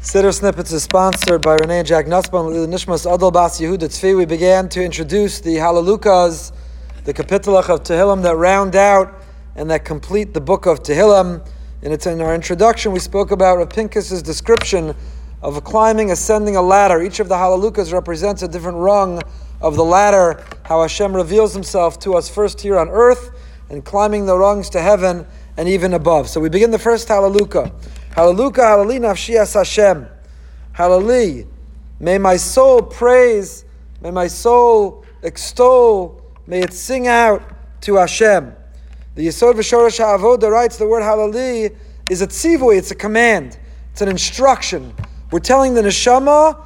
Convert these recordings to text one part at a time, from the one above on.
Siddur Snippets is sponsored by Renee and Jack Nussbaum, Nishmas Adel Bas Yehuda Tzvi. We began to introduce the Halalukas, the Kapitelach of Tehillim that round out and that complete the book of Tehillim. And it's in our introduction, we spoke about Rav description of climbing, ascending a ladder. Each of the Halalukas represents a different rung of the ladder, how Hashem reveals himself to us first here on earth and climbing the rungs to heaven and even above. So we begin the first Halaluka. Hallelujah, hallelujah, nafshias Hashem. Hallelujah. May my soul praise, may my soul extol, may it sing out to Hashem. The Yisod V'Shorosh HaAvoda writes the word hallelujah is a tzivui, it's a command, it's an instruction. We're telling the neshama,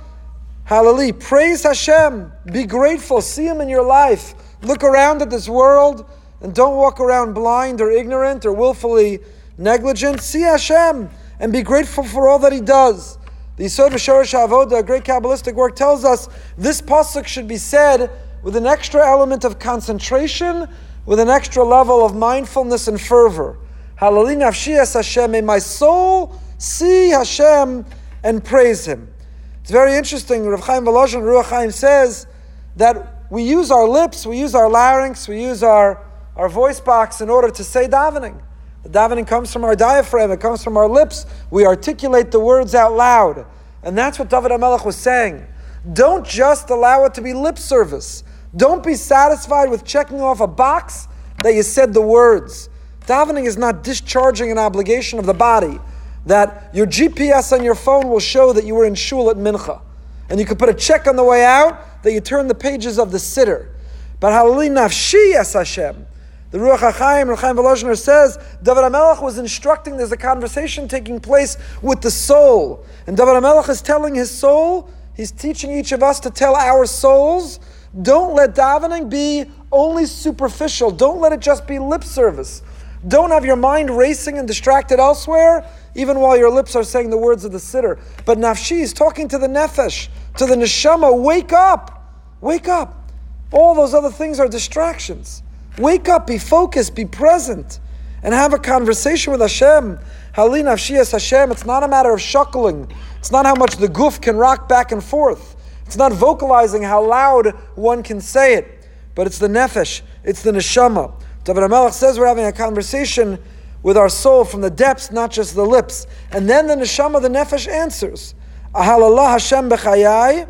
hallelujah, praise Hashem, be grateful, see Him in your life, look around at this world, and don't walk around blind or ignorant or willfully negligent. See Hashem and be grateful for all that he does. The Yisod V'Shorosh Avoda, a great Kabbalistic work, tells us this pasuk should be said with an extra element of concentration, with an extra level of mindfulness and fervor. Halalin Nafshiyas Hashem, may my soul see Hashem and praise Him. It's very interesting. Rav Chaim Volozhin, Ruach Chaim says that we use our lips, we use our larynx, we use our, our voice box in order to say davening. The davening comes from our diaphragm, it comes from our lips. We articulate the words out loud. And that's what David HaMelech was saying. Don't just allow it to be lip service. Don't be satisfied with checking off a box that you said the words. Davening is not discharging an obligation of the body. That your GPS on your phone will show that you were in shul at mincha. And you could put a check on the way out that you turn the pages of the siddur. But hallelujah nafshi es Hashem. The Ruach HaChaim, Chaim Volozhiner says, David HaMelech was instructing, there's a conversation taking place with the soul. And David HaMelech is telling his soul, he's teaching each of us to tell our souls, don't let davening be only superficial. Don't let it just be lip service. Don't have your mind racing and distracted elsewhere, even while your lips are saying the words of the siddur. But nafshi is talking to the nefesh, to the neshama, wake up, wake up. All those other things are distractions. Wake up, be focused, be present, and have a conversation with Hashem. Halin Avshiyas Hashem. It's not a matter of shuckling. It's not how much the guf can rock back and forth. It's not vocalizing how loud one can say it, but it's the nefesh, it's the neshama. David HaMelech says we're having a conversation with our soul from the depths, not just the lips. And then the neshama, the nefesh answers. Ahalallah Hashem b'chayai,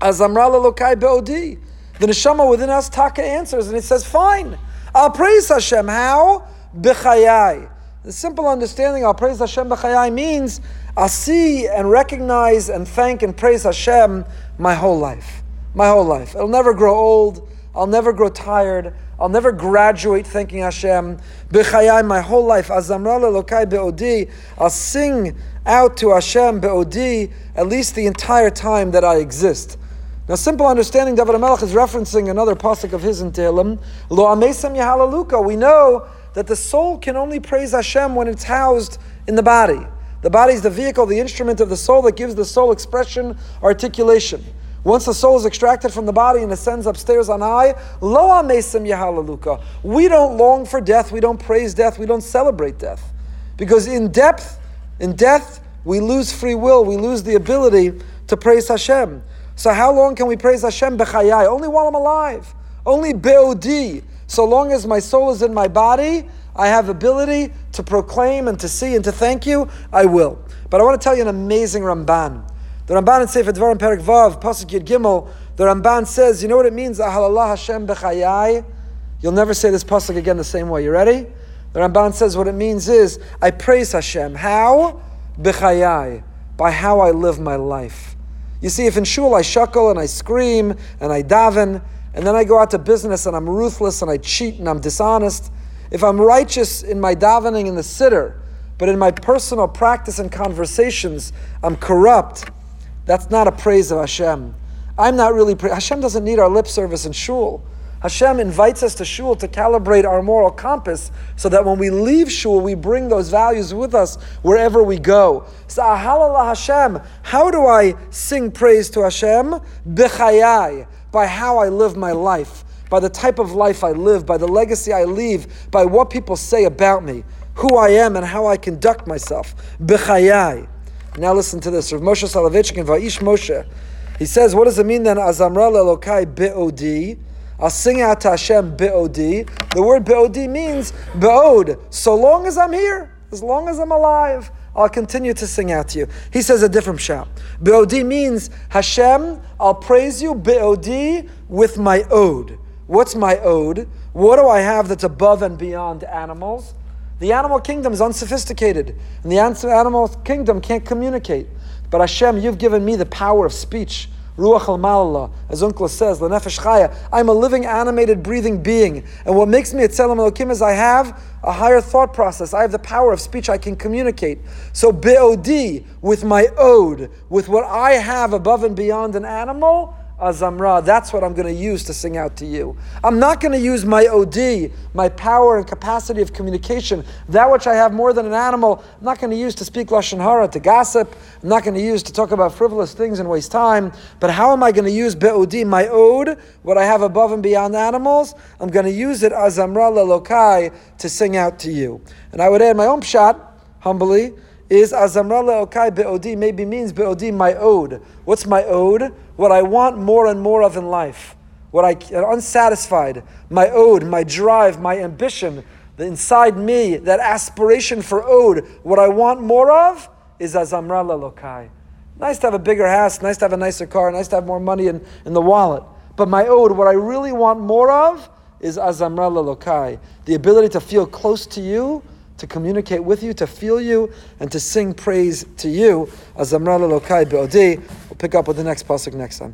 azamra lokai be'odi. The neshama within us, Taka answers, and it says, Fine, I'll praise Hashem. How? B'chayai. The simple understanding, I'll praise Hashem b'chayai means I'll see and recognize and thank and praise Hashem my whole life. My whole life. It'll never grow old. I'll never grow tired. I'll never graduate thanking Hashem. B'chayai, my whole life. Azamra lokai be'odi. I'll sing out to Hashem be'odi at least the entire time that I exist. Now, simple understanding, David HaMelech is referencing another pasuk of his in Tehillim. Lo amesam yahalaluka. We know that the soul can only praise Hashem when it's housed in the body. The body is the vehicle, the instrument of the soul that gives the soul expression, articulation. Once the soul is extracted from the body and ascends upstairs on high, lo amesam yahalaluka. We don't long for death. We don't praise death. We don't celebrate death, because in depth, in death, we lose free will. We lose the ability to praise Hashem. So how long can we praise Hashem b'chayai? Only while I'm alive. Only be'odi. So long as my soul is in my body, I have ability to proclaim and to see and to thank you, I will. But I want to tell you an amazing Ramban. The Ramban in Sefer Dvarim Perek Vav, Pasuk Yud Gimel, the Ramban says, you know what it means, Ahalallah Hashem b'chayai? You'll never say this Pasuk again the same way. You ready? The Ramban says what it means is, I praise Hashem. How? B'chayai. By how I live my life. You see, if in shul I shuckle and I scream and I daven, and then I go out to business and I'm ruthless and I cheat and I'm dishonest, if I'm righteous in my davening in the siddur, but in my personal practice and conversations I'm corrupt, that's not a praise of Hashem. I'm not really, pra- Hashem doesn't need our lip service in shul. Hashem invites us to shul to calibrate our moral compass so that when we leave shul, we bring those values with us wherever we go. So, ahalallah Hashem, how do I sing praise to Hashem? B'chayai, by how I live my life, by the type of life I live, by the legacy I leave, by what people say about me, who I am, and how I conduct myself. B'chayai. Now listen to this. Rav Moshe Soloveitchik Va'ish Moshe. He says, what does it mean then? Azamra lelokai be'odi. I'll sing out to Hashem be'odi. The word be'odi means be'od. So long as I'm here, as long as I'm alive, I'll continue to sing out to you. He says a different pshat. Be'odi means Hashem, I'll praise you be'odi with my ode. What's my ode? What do I have that's above and beyond animals? The animal kingdom is unsophisticated, and the animal kingdom can't communicate. But Hashem, you've given me the power of speech. Ruach al Malala, as Onkelos says, Lanefesh Chaya. I'm a living, animated, breathing being. And what makes me a Tzelem Elokim is I have a higher thought process. I have the power of speech. I can communicate. So Be'odi, with my ode, with what I have above and beyond an animal, Azamra, that's what I'm going to use to sing out to you. I'm not going to use my OD, my power and capacity of communication, that which I have more than an animal, I'm not going to use to speak Lashon Hara, to gossip. I'm not going to use to talk about frivolous things and waste time. But how am I going to use Be'odi, my ode, what I have above and beyond animals? I'm going to use it Azamra Lelokai to sing out to you. And I would add my own pshat, humbly, is Azamra Leokai Be'odi maybe means Be'odi my ode. What's my ode? What I want more and more of in life. What I unsatisfied. My ode, my drive, my ambition, the inside me, that aspiration for ode. What I want more of is Azamra Leokai. Nice to have a bigger house, nice to have a nicer car, nice to have more money in, in the wallet. But my ode, what I really want more of, is Azamra Lelokai. The ability to feel close to you to communicate with you, to feel you, and to sing praise to you. As Azamra Lokai Be'odi. We'll pick up with the next pasuk next time.